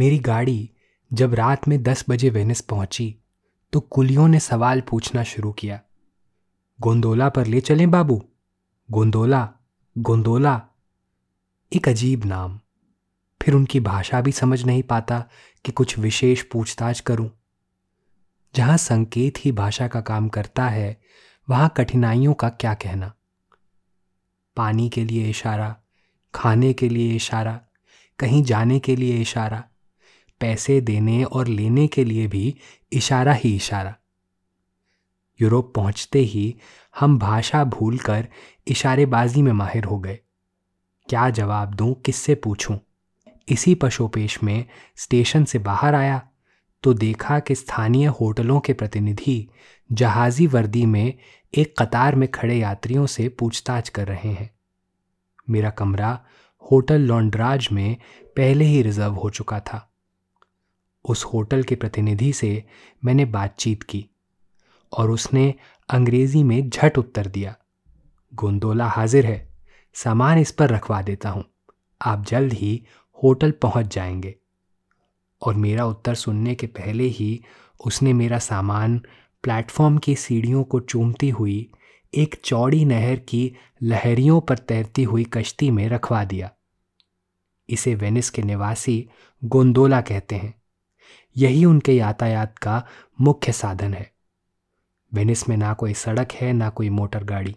मेरी गाड़ी जब रात में दस बजे वेनिस पहुँची तो कुलियों ने सवाल पूछना शुरू किया। गोंदोला पर ले चलें बाबू? गोंदोला गोंदोला। एक अजीब नाम। फिर उनकी भाषा भी समझ नहीं पाता कि कुछ विशेष पूछताछ करूँ। जहाँ संकेत ही भाषा का काम करता है, वहाँ कठिनाइयों का क्या कहना? पानी के लिए इशारा, खाने के लिए इशारा, कहीं जाने के लिए इशारा पैसे देने और लेने के लिए भी इशारा ही इशारा। यूरोप पहुँचते ही हम भाषा भूलकर इशारेबाजी में माहिर हो गए। क्या जवाब दूँ, किससे पूछूँ? इसी पशोपेश में स्टेशन से बाहर आया तो देखा कि स्थानीय होटलों के प्रतिनिधि जहाजी वर्दी में एक कतार में खड़े यात्रियों से पूछताछ कर रहे हैं। मेरा कमरा होटल लॉन्ड्राज में पहले ही रिज़र्व हो चुका था। उस होटल के प्रतिनिधि से मैंने बातचीत की और उसने अंग्रेज़ी में झट उत्तर दिया, गोंदोला हाजिर है, सामान इस पर रखवा देता हूँ, आप जल्द ही होटल पहुँच जाएँगे। और मेरा उत्तर सुनने के पहले ही उसने मेरा सामान प्लेटफॉर्म की सीढ़ियों को चूमती हुई एक चौड़ी नहर की लहरियों पर तैरती हुई कश्ती में रखवा दिया। इसे वेनिस के निवासी गोंदोला कहते हैं। यही उनके यातायात का मुख्य साधन है। वेनिस में ना कोई सड़क है, ना कोई मोटर गाड़ी।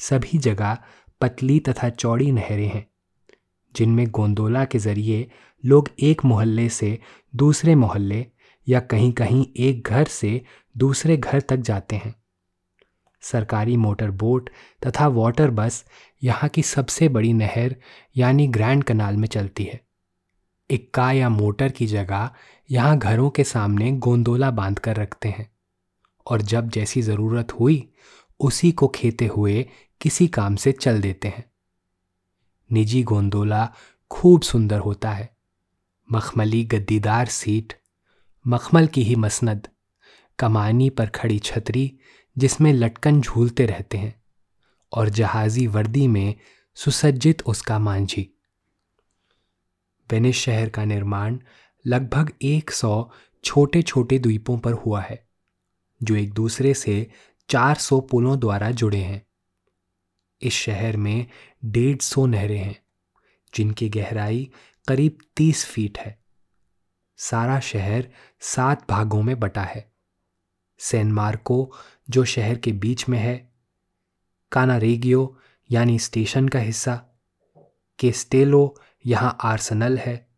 सभी जगह पतली तथा चौड़ी नहरें हैं, जिनमें गोंदोला के ज़रिए लोग एक मोहल्ले से दूसरे मोहल्ले या कहीं कहीं एक घर से दूसरे घर तक जाते हैं। सरकारी मोटर बोट तथा वाटर बस यहाँ की सबसे बड़ी नहर यानी ग्रैंड कनाल में चलती है। इक्का या मोटर की जगह यहाँ घरों के सामने गोंदोला बाँध कर रखते हैं। और जब जैसी ज़रूरत हुई, उसी को खेते हुए किसी काम से चल देते हैं। निजी गोंदोला खूब सुंदर होता है। मखमली गद्दीदार सीट, मखमल की ही मसनद, कमानी पर खड़ी छतरी जिसमें लटकन झूलते रहते हैं और जहाजी वर्दी में सुसज्जित उसका मांझी। वेनिस शहर का निर्माण लगभग एक सौ छोटे छोटे द्वीपों पर हुआ है, जो एक दूसरे से 400 पुलों द्वारा जुड़े हैं। इस शहर में डेढ़ सौ नहरें हैं, जिनकी गहराई करीब 30 फीट है। सारा शहर सात भागों में बटा है। सैन मार्को जो शहर के बीच में है, कानारेगियो, यानी स्टेशन का हिस्सा, केस्टेलो, यहाँ आर्सनल है।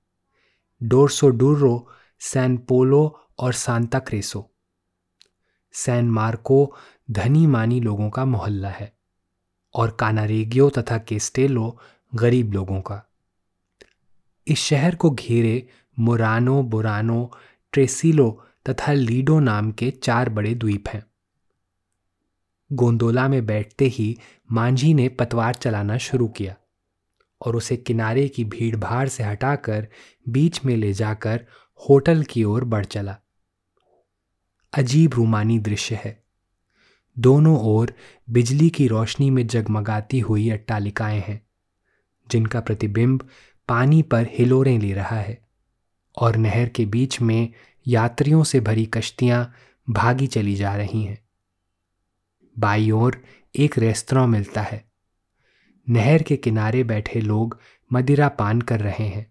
डोरसो डूर्रो, सैन पोलो और सांता क्रेसो। सैन मार्को धनी मानी लोगों का मोहल्ला है और कानारेगियो तथा केस्टेलो गरीब लोगों का। इस शहर को घेरे मुरानो, बुरानो, ट्रेसिलो तथा लीडो नाम के चार बड़े द्वीप हैं। गोंदोला में बैठते ही मांझी ने पतवार चलाना शुरू किया। और उसे किनारे की भीड़ भाड़ से हटाकर बीच में ले जाकर होटल की ओर बढ़ चला। अजीब रूमानी दृश्य है। दोनों ओर बिजली की रोशनी में जगमगाती हुई अट्टालिकाएँ हैं, जिनका प्रतिबिंब पानी पर हिलोरें ले रहा है और नहर के बीच में यात्रियों से भरी कश्तियाँ भागी चली जा रही हैं। बाई ओर एक रेस्तरा मिलता है। नहर के किनारे बैठे लोग मदिरा पान कर रहे हैं।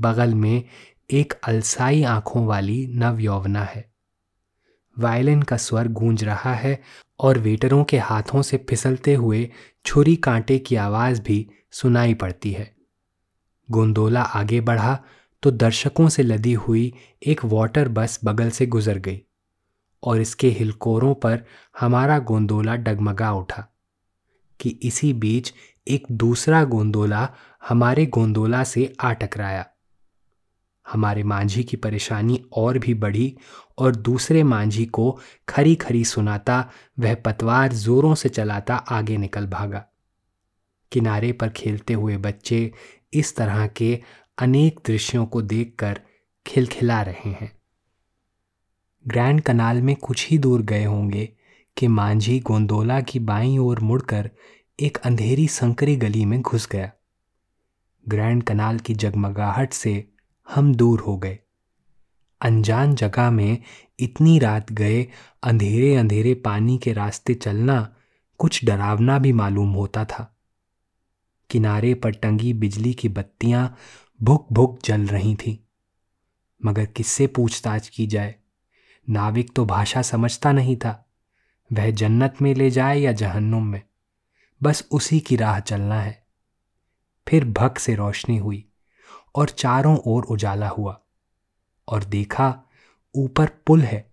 बगल में एक अलसाई आँखों वाली नव यौवना है। वायलिन का स्वर गूंज रहा है और वेटरों के हाथों से फिसलते हुए छुरी कांटे की आवाज़ भी सुनाई पड़ती है। गोंदोला आगे बढ़ा तो दर्शकों से लदी हुई एक वाटर बस बगल से गुजर गई और इसके हिलकोरों पर हमारा गोंदोला डगमगा उठा। कि इसी बीच एक दूसरा गोंदोला हमारे गोंदोला से आ टकराया। हमारे मांझी की परेशानी और भी बढ़ी और दूसरे मांझी को खरी खरी सुनाता, वह पतवार जोरों से चलाता आगे निकल भागा। किनारे पर खेलते हुए बच्चे इस तरह के अनेक दृश्यों को देखकर खिलखिला रहे हैं। ग्रैंड कनाल में कुछ ही दूर गए होंगे कि मांझी गोंदोला की बाईं ओर मुड़कर एक अंधेरी संकरी गली में घुस गया। ग्रैंड कनाल की जगमगाहट से हम दूर हो गए। अनजान जगह में इतनी रात गए अंधेरे अंधेरे पानी के रास्ते चलना कुछ डरावना भी मालूम होता था। किनारे पर टंगी बिजली की बत्तियाँ भुक भुक जल रही थीं। मगर किससे पूछताछ की जाए? नाविक तो भाषा समझता नहीं था। वह जन्नत में ले जाए या जहन्नुम में। बस उसी की राह चलना है। फिर भक से रोशनी हुई और चारों ओर उजाला हुआ और देखा ऊपर पुल है,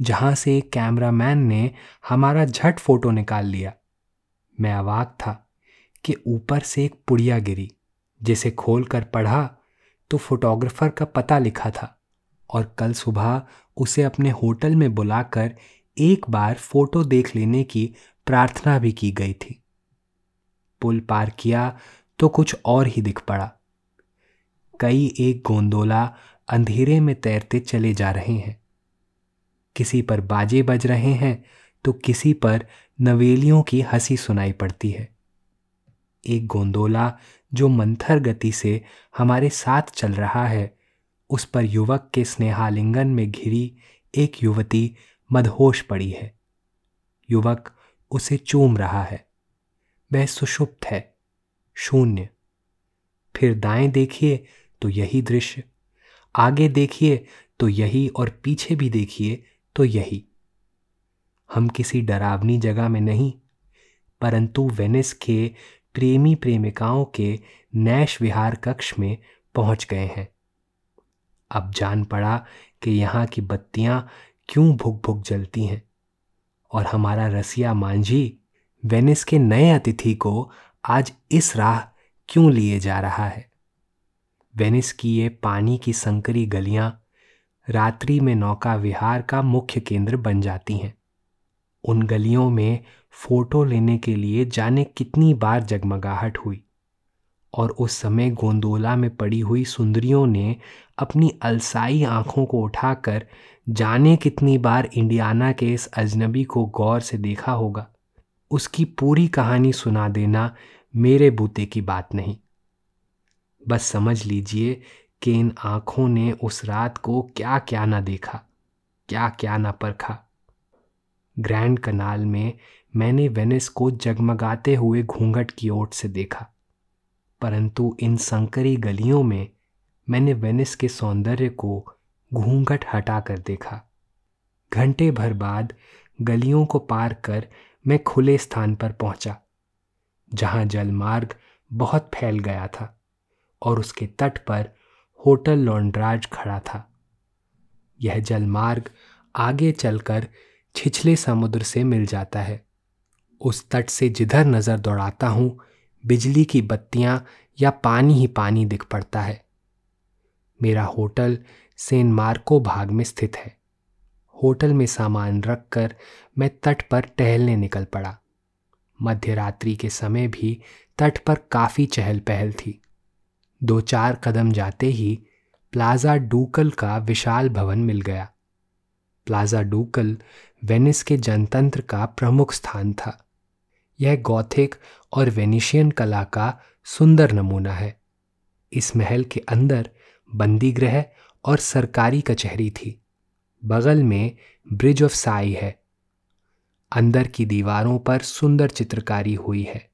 जहाँ से कैमरामैन ने हमारा झट फ़ोटो निकाल लिया। मैं अवाक था कि ऊपर से एक पुड़िया गिरी, जिसे खोलकर पढ़ा तो फोटोग्राफर का पता लिखा था और कल सुबह उसे अपने होटल में बुलाकर एक बार फ़ोटो देख लेने की प्रार्थना भी की गई थी। पुल पार किया तो कुछ और ही दिख पड़ा। कई एक गोंदोला अंधेरे में तैरते चले जा रहे हैं। किसी पर बाजे बज रहे हैं तो किसी पर नवेलियों की हँसी सुनाई पड़ती है। एक गोंदोला जो मंथर गति से हमारे साथ चल रहा है, उस पर युवक के स्नेहालिंगन में घिरी एक युवती मदहोश पड़ी है। युवक उसे चूम रहा है। वह सुषुप्त है। शून्य। फिर दाएँ देखिए तो यही दृश्य। आगे देखिए तो यही और पीछे भी देखिए तो यही। हम किसी डरावनी जगह में नहीं, परंतु वेनिस के प्रेमी प्रेमिकाओं के नैश विहार कक्ष में पहुँच गए हैं। अब जान पड़ा कि यहाँ की बत्तियाँ क्यों भुक भुक जलती हैं? और हमारा रसिया मांझी वेनिस के नए अतिथि को आज इस राह क्यों लिए जा रहा है? वेनिस की ये पानी की संकरी गलियाँ रात्रि में नौका विहार का मुख्य केंद्र बन जाती हैं। उन गलियों में फ़ोटो लेने के लिए जाने कितनी बार जगमगाहट हुई। और उस समय गोंदोला में पड़ी हुई सुंदरियों ने अपनी अलसाई आँखों को उठाकर जाने कितनी बार इंडियाना के इस अजनबी को गौर से देखा होगा। उसकी पूरी कहानी सुना देना मेरे बूते की बात नहीं। बस समझ लीजिए कि इन आँखों ने उस रात को क्या क्या ना देखा क्या क्या ना परखा। ग्रैंड कनाल में मैंने वेनिस को जगमगाते हुए घूंघट की ओट से देखा, परंतु इन संकरी गलियों में मैंने वेनिस के सौंदर्य को घूंघट हटाकर देखा। घंटे भर बाद गलियों को पार कर मैं खुले स्थान पर पहुँचा, जहाँ जलमार्ग बहुत फैल गया था और उसके तट पर होटल लॉन्ड्राज खड़ा था। यह जलमार्ग आगे चलकर छिछले समुद्र से मिल जाता है। उस तट से जिधर नज़र दौड़ाता हूँ, बिजली की बत्तियाँ या पानी ही पानी दिख पड़ता है। मेरा होटल सेन मार्को भाग में स्थित है। होटल में सामान रखकर मैं तट पर टहलने निकल पड़ा। मध्य रात्रि के समय भी तट पर काफ़ी चहल पहल थी। दो चार कदम जाते ही प्लाजा डूकल का विशाल भवन मिल गया। प्लाजा डूकल वेनिस के जनतंत्र का प्रमुख स्थान था। यह गौथिक और वेनिशियन कला का सुंदर नमूना है। इस महल के अंदर बंदी गृह और सरकारी कचहरी थी। बगल में ब्रिज ऑफ़ साई है। अंदर की दीवारों पर सुंदर चित्रकारी हुई है।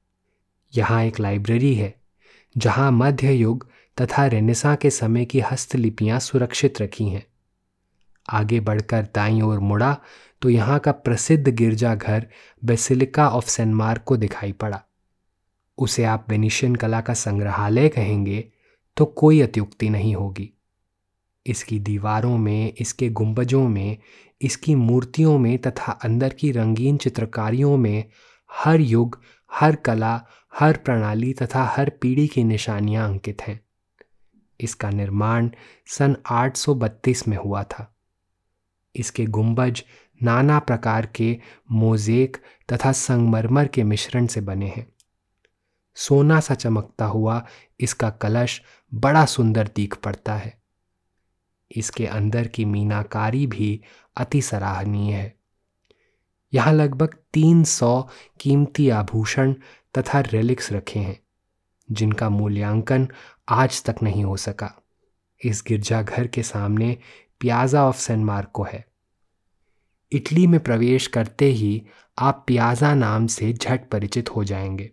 यहाँ एक लाइब्रेरी है, जहाँ मध्य युग तथा रेनेसा के समय की हस्तलिपियाँ सुरक्षित रखी हैं। आगे बढ़कर दाई ओर मुड़ा तो यहाँ का प्रसिद्ध गिरजाघर बेसिलिका ऑफ़ सेंट मार्क को दिखाई पड़ा। उसे आप वेनिशियन कला का संग्रहालय कहेंगे तो कोई अत्युक्ति नहीं होगी। इसकी दीवारों में, इसके गुंबजों में, इसकी मूर्तियों में तथा अंदर की रंगीन चित्रकारियों में हर युग, हर कला, हर प्रणाली तथा हर पीढ़ी की निशानियाँ अंकित हैं। इसका निर्माण सन 832 में हुआ था। इसके गुंबज नाना प्रकार के मोजेक तथा संगमरमर के मिश्रण से बने हैं। सोना सा चमकता हुआ इसका कलश बड़ा सुंदर दीख पड़ता है। इसके अंदर की मीनाकारी भी अति सराहनीय है। यहाँ लगभग तीन सौ कीमती आभूषण तथा रेलिक्स रखे हैं, जिनका मूल्यांकन आज तक नहीं हो सका। इस गिरजाघर के सामने प्याजा ऑफ़ सेंट मार्को है। इटली में प्रवेश करते ही आप प्याजा नाम से झट परिचित हो जाएँगे।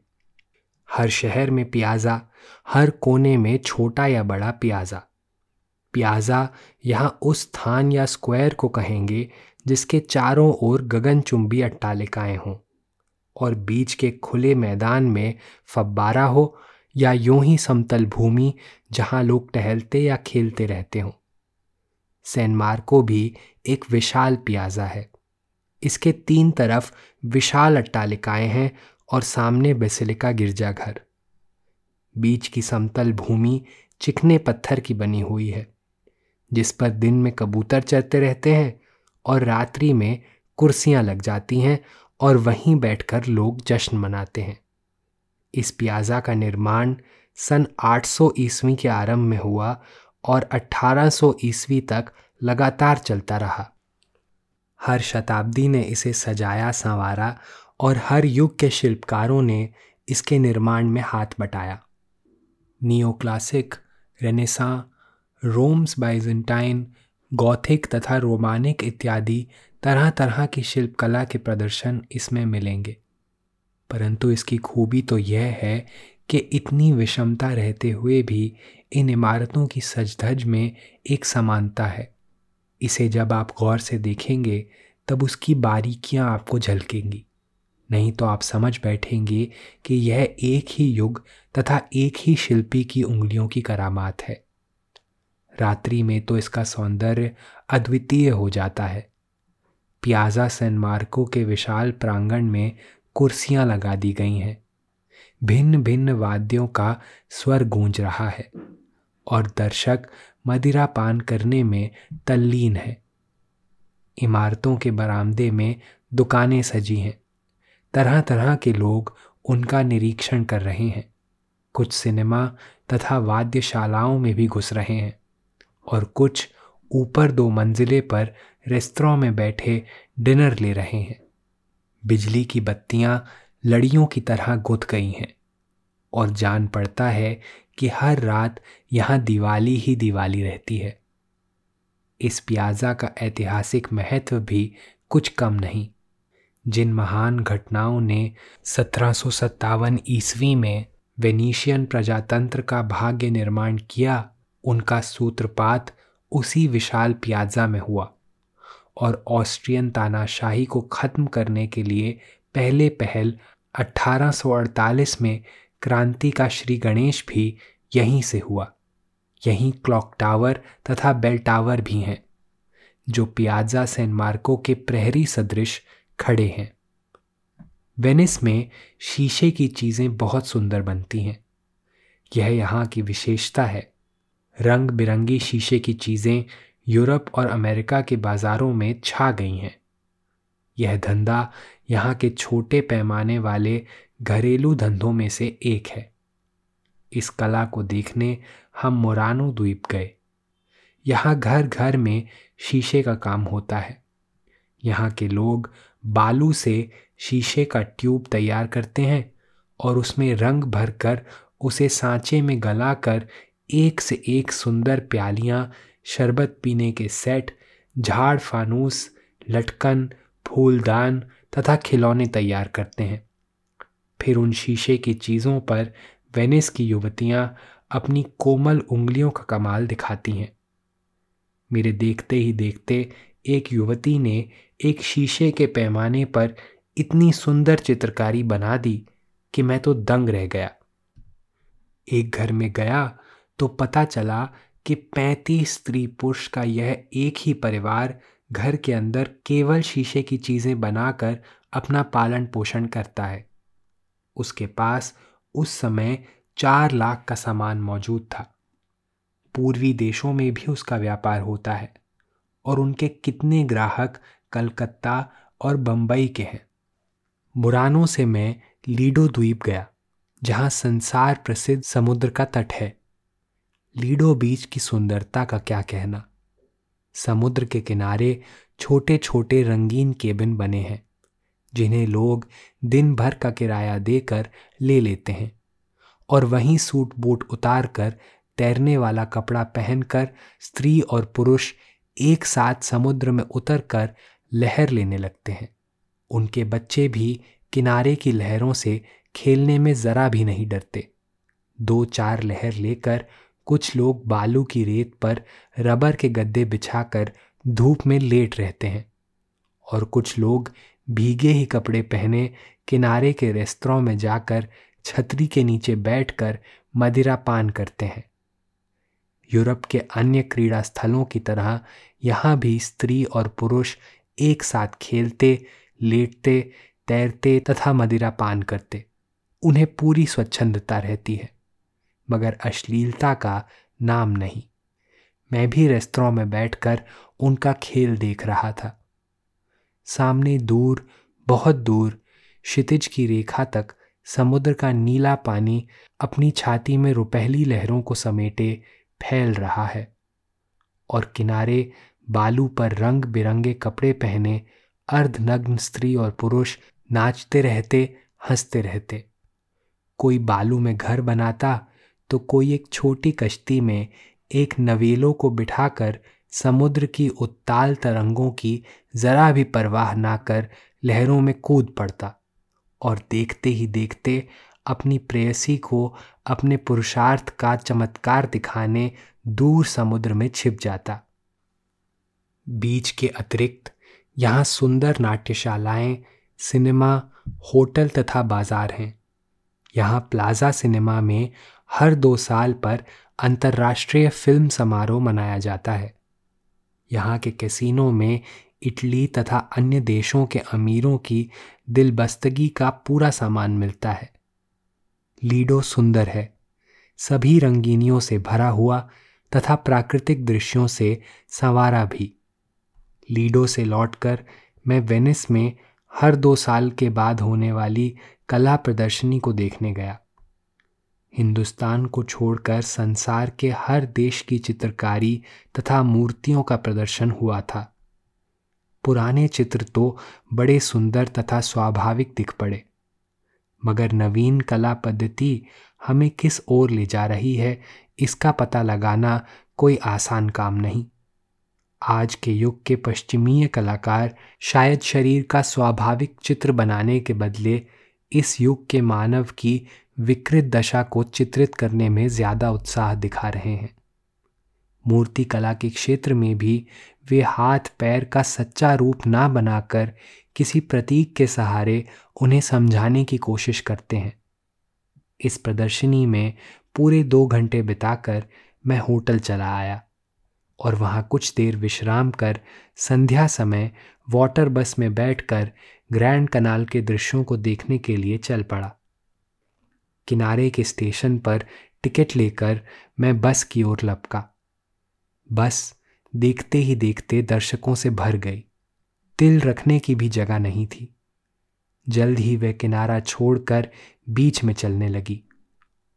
हर शहर में प्याजा, हर कोने में छोटा या बड़ा प्याजा। प्याजा यहाँ उस स्थान या स्क्वायर को कहेंगे जिसके चारों ओर गगनचुंबी अट्टालिकाएँ हों और बीच के खुले मैदान में फब्बारा हो या यूँ ही समतल भूमि जहाँ लोग टहलते या खेलते रहते हों। सैन मार्को भी एक विशाल प्याजा है। इसके तीन तरफ़ विशाल अट्टालिकाएँ हैं और सामने बेसिलिका गिरजाघर। बीच की समतल भूमि चिकने पत्थर की बनी हुई है। जिस पर दिन में कबूतर चरते रहते हैं और रात्रि में कुर्सियाँ लग जाती हैं और वहीं बैठकर लोग जश्न मनाते हैं। इस प्याजा का निर्माण सन 800 ईस्वी के आरंभ में हुआ और 1800 ईस्वी तक लगातार चलता रहा। हर शताब्दी ने इसे सजाया, संवारा और हर युग के शिल्पकारों ने इसके निर्माण में हाथ बटाया। नियो क्लासिक रेनेसा रोम्स, बाइजेंटाइन, गौथिक तथा रोमानिक इत्यादि तरह तरह की शिल्पकला के प्रदर्शन इसमें मिलेंगे। परंतु इसकी खूबी तो यह है कि इतनी विषमता रहते हुए भी इन इमारतों की सजधज में एक समानता है। इसे जब आप गौर से देखेंगे, तब उसकी बारीकियाँ आपको झलकेंगी। नहीं तो आप समझ बैठेंगे कि यह एक ही युग तथा एक ही शिल्पी की उंगलियों की करामात है। रात्रि में तो इसका सौंदर्य अद्वितीय हो जाता है। प्याजा सेन मार्को के विशाल प्रांगण में कुर्सियाँ लगा दी गई हैं। भिन्न भिन्न वाद्यों का स्वर गूंज रहा है और दर्शक मदिरा पान करने में तल्लीन है। इमारतों के बरामदे में दुकानें सजी हैं। तरह तरह के लोग उनका निरीक्षण कर रहे हैं। कुछ सिनेमा तथा वाद्यशालाओं में भी घुस रहे हैं। और कुछ ऊपर दो मंजिले पर रेस्तरा में बैठे डिनर ले रहे हैं। बिजली की बत्तियाँ लड़ियों की तरह गुथ गई हैं और जान पड़ता है कि हर रात यहाँ दिवाली ही दिवाली रहती है। इस प्याजा का ऐतिहासिक महत्व भी कुछ कम नहीं। जिन महान घटनाओं ने सत्रह सौ सत्तावन ईस्वी में वेनीशियन प्रजातंत्र का भाग्य निर्माण किया उनका सूत्रपात उसी विशाल प्याजा में हुआ और ऑस्ट्रियन तानाशाही को ख़त्म करने के लिए पहले पहल 1848 में क्रांति का श्री गणेश भी यहीं से हुआ। यहीं क्लॉक टावर तथा बेल टावर भी हैं, जो पियाजा सेन मार्को के प्रहरी सदृश खड़े हैं। वेनिस में शीशे की चीज़ें बहुत सुंदर बनती हैं। यह यहाँ की विशेषता है। रंग बिरंगी शीशे की चीज़ें यूरोप और अमेरिका के बाज़ारों में छा गई हैं। यह धंधा यहाँ के छोटे पैमाने वाले घरेलू धंधों में से एक है। इस कला को देखने हम मोरानो द्वीप गए। यहाँ घर घर में शीशे का काम होता है। यहाँ के लोग बालू से शीशे का ट्यूब तैयार करते हैं और उसमें रंग भरकर उसे सांचे में गलाकर एक से एक सुंदर प्यालियाँ शरबत पीने के सेट, झाड़, फानूस, लटकन, फूलदान तथा खिलौने तैयार करते हैं। फिर उन शीशे की चीज़ों पर वेनिस की युवतियाँ अपनी कोमल उंगलियों का कमाल दिखाती हैं। मेरे देखते ही देखते एक युवती ने एक शीशे के पैमाने पर इतनी सुंदर चित्रकारी बना दी कि मैं तो दंग रह गया। एक घर में गया तो पता चला कि पैंतीस स्त्री पुरुष का यह एक ही परिवार घर के अंदर केवल शीशे की चीज़ें बनाकर अपना पालन पोषण करता है। उसके पास उस समय चार लाख का सामान मौजूद था। पूर्वी देशों में भी उसका व्यापार होता है और उनके कितने ग्राहक कलकत्ता और बंबई के हैं। मुरानो से मैं लीडो द्वीप गया, जहाँ संसार प्रसिद्ध समुद्र का तट है। लीडो बीच की सुंदरता का क्या कहना? समुद्र के किनारे छोटे छोटे रंगीन केबिन बने हैं, जिन्हें लोग दिन भर का किराया देकर ले लेते हैं, और वहीं सूट बूट उतार कर तैरने वाला कपड़ा पहनकर स्त्री और पुरुष एक साथ समुद्र में उतर कर लहर लेने लगते हैं। उनके बच्चे भी किनारे की लहरों से खेलने में ज़रा भी नहीं डरते। दो चार लहर लेकर कुछ लोग बालू की रेत पर रबर के गद्दे बिछाकर धूप में लेट रहते हैं और कुछ लोग भीगे ही कपड़े पहने किनारे के रेस्तरों में जाकर छतरी के नीचे बैठकर मदिरा पान करते हैं। यूरोप के अन्य क्रीड़ा स्थलों की तरह यहाँ भी स्त्री और पुरुष एक साथ खेलते, लेटते, तैरते तथा मदिरा पान करते। उन्हें पूरी स्वच्छंदता रहती है। मगर अश्लीलता का नाम नहीं। मैं भी रेस्तरा में बैठकर उनका खेल देख रहा था। सामने दूर, बहुत दूर, क्षितिज की रेखा तक समुद्र का नीला पानी अपनी छाती में रुपहली लहरों को समेटे फैल रहा है और किनारे बालू पर रंग बिरंगे कपड़े पहने अर्धनग्न स्त्री और पुरुष नाचते रहते, हँसते रहते। कोई बालू में घर बनाता तो कोई एक छोटी कश्ती में एक नवेलों को बिठाकर समुद्र की उत्ताल तरंगों की जरा भी परवाह ना कर लहरों में कूद पड़ता और देखते ही देखते अपनी प्रेयसी को अपने पुरुषार्थ का चमत्कार दिखाने दूर समुद्र में छिप जाता। बीच के अतिरिक्त यहाँ सुंदर नाट्यशालाएँ, सिनेमा, होटल तथा बाज़ार हैं। यहाँ प्लाजा सिनेमा में हर दो साल पर अंतर्राष्ट्रीय फ़िल्म समारोह मनाया जाता है। यहाँ के कैसीनो में इटली तथा अन्य देशों के अमीरों की दिलबस्तगी का पूरा सामान मिलता है। लीडो सुंदर है। सभी रंगीनियों से भरा हुआ तथा प्राकृतिक दृश्यों से संवारा भी। लीडो से लौटकर मैं वेनिस में हर दो साल के बाद होने वाली कला प्रदर्शनी को देखने गया। हिंदुस्तान को छोड़कर संसार के हर देश की चित्रकारी तथा मूर्तियों का प्रदर्शन हुआ था। पुराने चित्र तो बड़े सुंदर तथा स्वाभाविक दिख पड़े। मगर नवीन कला पद्धति हमें किस ओर ले जा रही है, इसका पता लगाना कोई आसान काम नहीं। आज के युग के पश्चिमीय कलाकार शायद शरीर का स्वाभाविक चित्र बनाने के बदले इस युग के मानव की विकृत दशा को चित्रित करने में ज़्यादा उत्साह दिखा रहे हैं। मूर्ति कला के क्षेत्र में भी वे हाथ पैर का सच्चा रूप ना बनाकर किसी प्रतीक के सहारे उन्हें समझाने की कोशिश करते हैं। इस प्रदर्शनी में पूरे दो घंटे बिताकर मैं होटल चला आया और वहाँ कुछ देर विश्राम कर संध्या समय वाटर बस में बैठकर ग्रैंड कनाल के दृश्यों को देखने के लिए चल पड़ा। किनारे के स्टेशन पर टिकट लेकर मैं बस की ओर लपका। बस देखते ही देखते दर्शकों से भर गई। तिल रखने की भी जगह नहीं थी। जल्द ही वह किनारा छोड़कर बीच में चलने लगी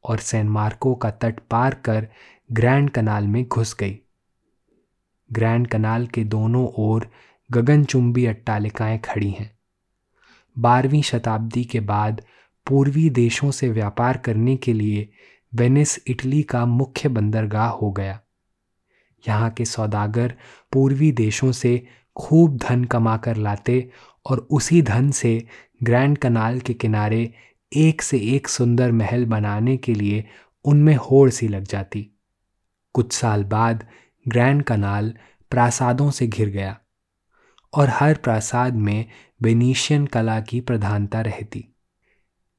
और सैन मार्को का तट पार कर ग्रैंड कनाल में घुस गई। ग्रैंड कनाल के दोनों ओर गगनचुंबी अट्टालिकाएँ खड़ी हैं। बारहवीं शताब्दी के बाद पूर्वी देशों से व्यापार करने के लिए वेनिस, इटली का मुख्य बंदरगाह हो गया। यहाँ के सौदागर पूर्वी देशों से खूब धन कमा कर लाते और उसी धन से ग्रैंड कनाल के किनारे एक से एक सुंदर महल बनाने के लिए उनमें होड़ सी लग जाती। कुछ साल बाद ग्रैंड कनाल प्रासादों से घिर गया और हर प्रासाद में बेनीशियन कला की प्रधानता रहती।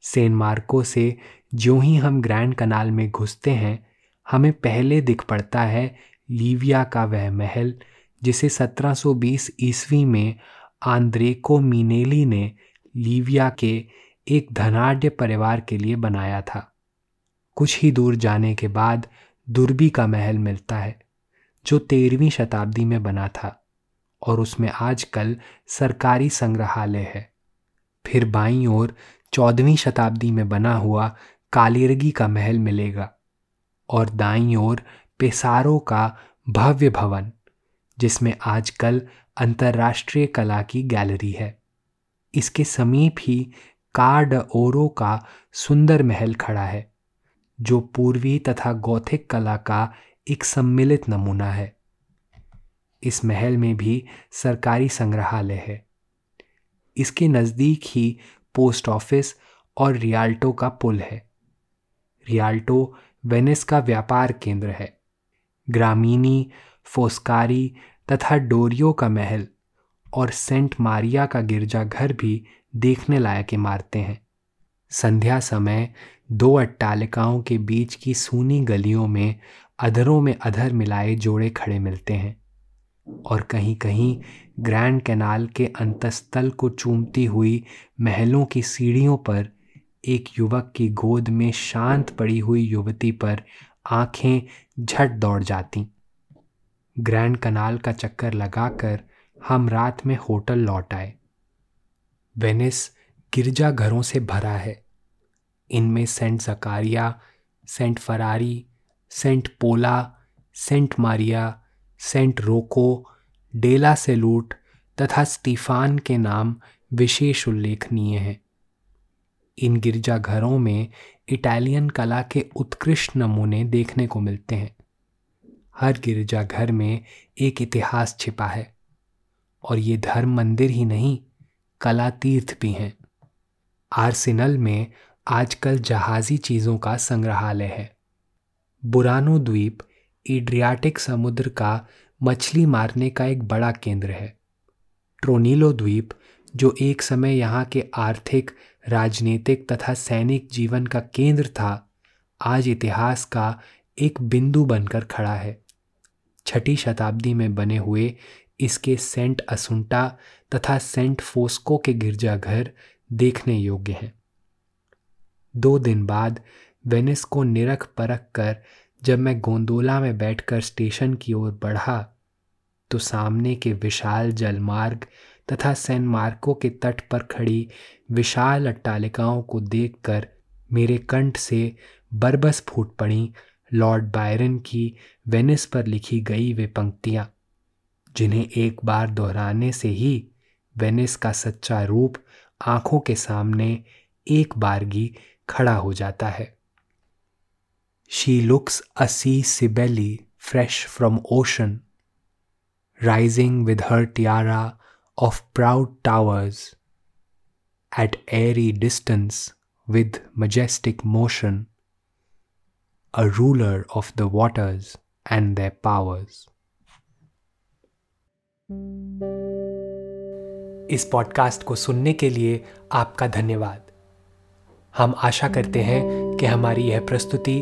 सेन मार्को से जो ही हम ग्रैंड कनाल में घुसते हैं, हमें पहले दिख पड़ता है लीविया का वह महल, जिसे 1720 ईस्वी में आंद्रेको मीनेली ने लीविया के एक धनाढ़ परिवार के लिए बनाया था। कुछ ही दूर जाने के बाद दुर्बी का महल मिलता है, जो तेरहवीं शताब्दी में बना था, और उसमें आजकल सरकारी संग्रहालय है। फिर बाईं ओर चौदहवीं शताब्दी में बना हुआ कालीरगी का महल मिलेगा और दाईं ओर पेसारो का भव्य भवन, जिसमें आजकल अंतर्राष्ट्रीय कला की गैलरी है। इसके समीप ही कार्ड ओरो का सुंदर महल खड़ा है, जो पूर्वी तथा गौथिक कला का एक सम्मिलित नमूना है। इस महल में भी सरकारी संग्रहालय है। इसके नज़दीक ही पोस्ट ऑफ़िस और रियाल्टो का पुल है। रियाल्टो वेनिस का व्यापार केंद्र है। ग्रामीणी, फोस्कारी तथा डोरियो का महल और सेंट मारिया का गिरजाघर भी देखने लायक इमारतें हैं। संध्या समय दो अट्टालिकाओं के बीच की सूनी गलियों में अधरों में अधर मिलाए जोड़े खड़े मिलते हैं। और कहीं कहीं ग्रैंड कैनाल के अंतस्थल को चूमती हुई महलों की सीढ़ियों पर एक युवक की गोद में शांत पड़ी हुई युवती पर आँखें झट दौड़ जाती। ग्रैंड कनाल का चक्कर लगाकर हम रात में होटल लौट आए। वेनिस गिरजा घरों से भरा है। इनमें Saint Zaccaria, Saint Ferrari, Saint Paula, Saint Maria Saint Rocco, Della Salute तथा स्टीफान के नाम विशेष उल्लेखनीय हैं। इन गिरजाघरों में इटालियन कला के उत्कृष्ट नमूने देखने को मिलते हैं। हर गिरजाघर में एक इतिहास छिपा है और ये धर्म मंदिर ही नहीं कला तीर्थ भी हैं। आर्सेनल में आजकल जहाजी चीज़ों का संग्रहालय है। बुरानो द्वीप एड्रियाटिक समुद्र का मछली मारने का एक बड़ा केंद्र है। ट्रोनीलो द्वीप, जो एक समय यहाँ के आर्थिक, राजनीतिक तथा सैनिक जीवन का केंद्र था, आज इतिहास का एक बिंदु बनकर खड़ा है। छठी शताब्दी में बने हुए इसके सेंट असुंटा तथा सेंट फोस्को के गिरजाघर देखने योग्य हैं। दो दिन बाद वेनिस को निरख परख कर जब मैं गोंदोला में बैठकर स्टेशन की ओर बढ़ा तो सामने के विशाल जलमार्ग तथा सैन मार्को के तट पर खड़ी विशाल अट्टालिकाओं को देखकर मेरे कंठ से बरबस फूट पड़ी लॉर्ड बायरन की वेनिस पर लिखी गई वे पंक्तियाँ, जिन्हें एक बार दोहराने से ही वेनिस का सच्चा रूप आँखों के सामने एक बारगी खड़ा हो जाता है। She looks a sea Cybele fresh from ocean rising with her tiara of proud towers, at airy distance with majestic motion, a ruler of the waters and their powers. इस पॉडकास्ट को सुनने के लिए आपका धन्यवाद हम आशा करते हैं कि हमारी यह प्रस्तुति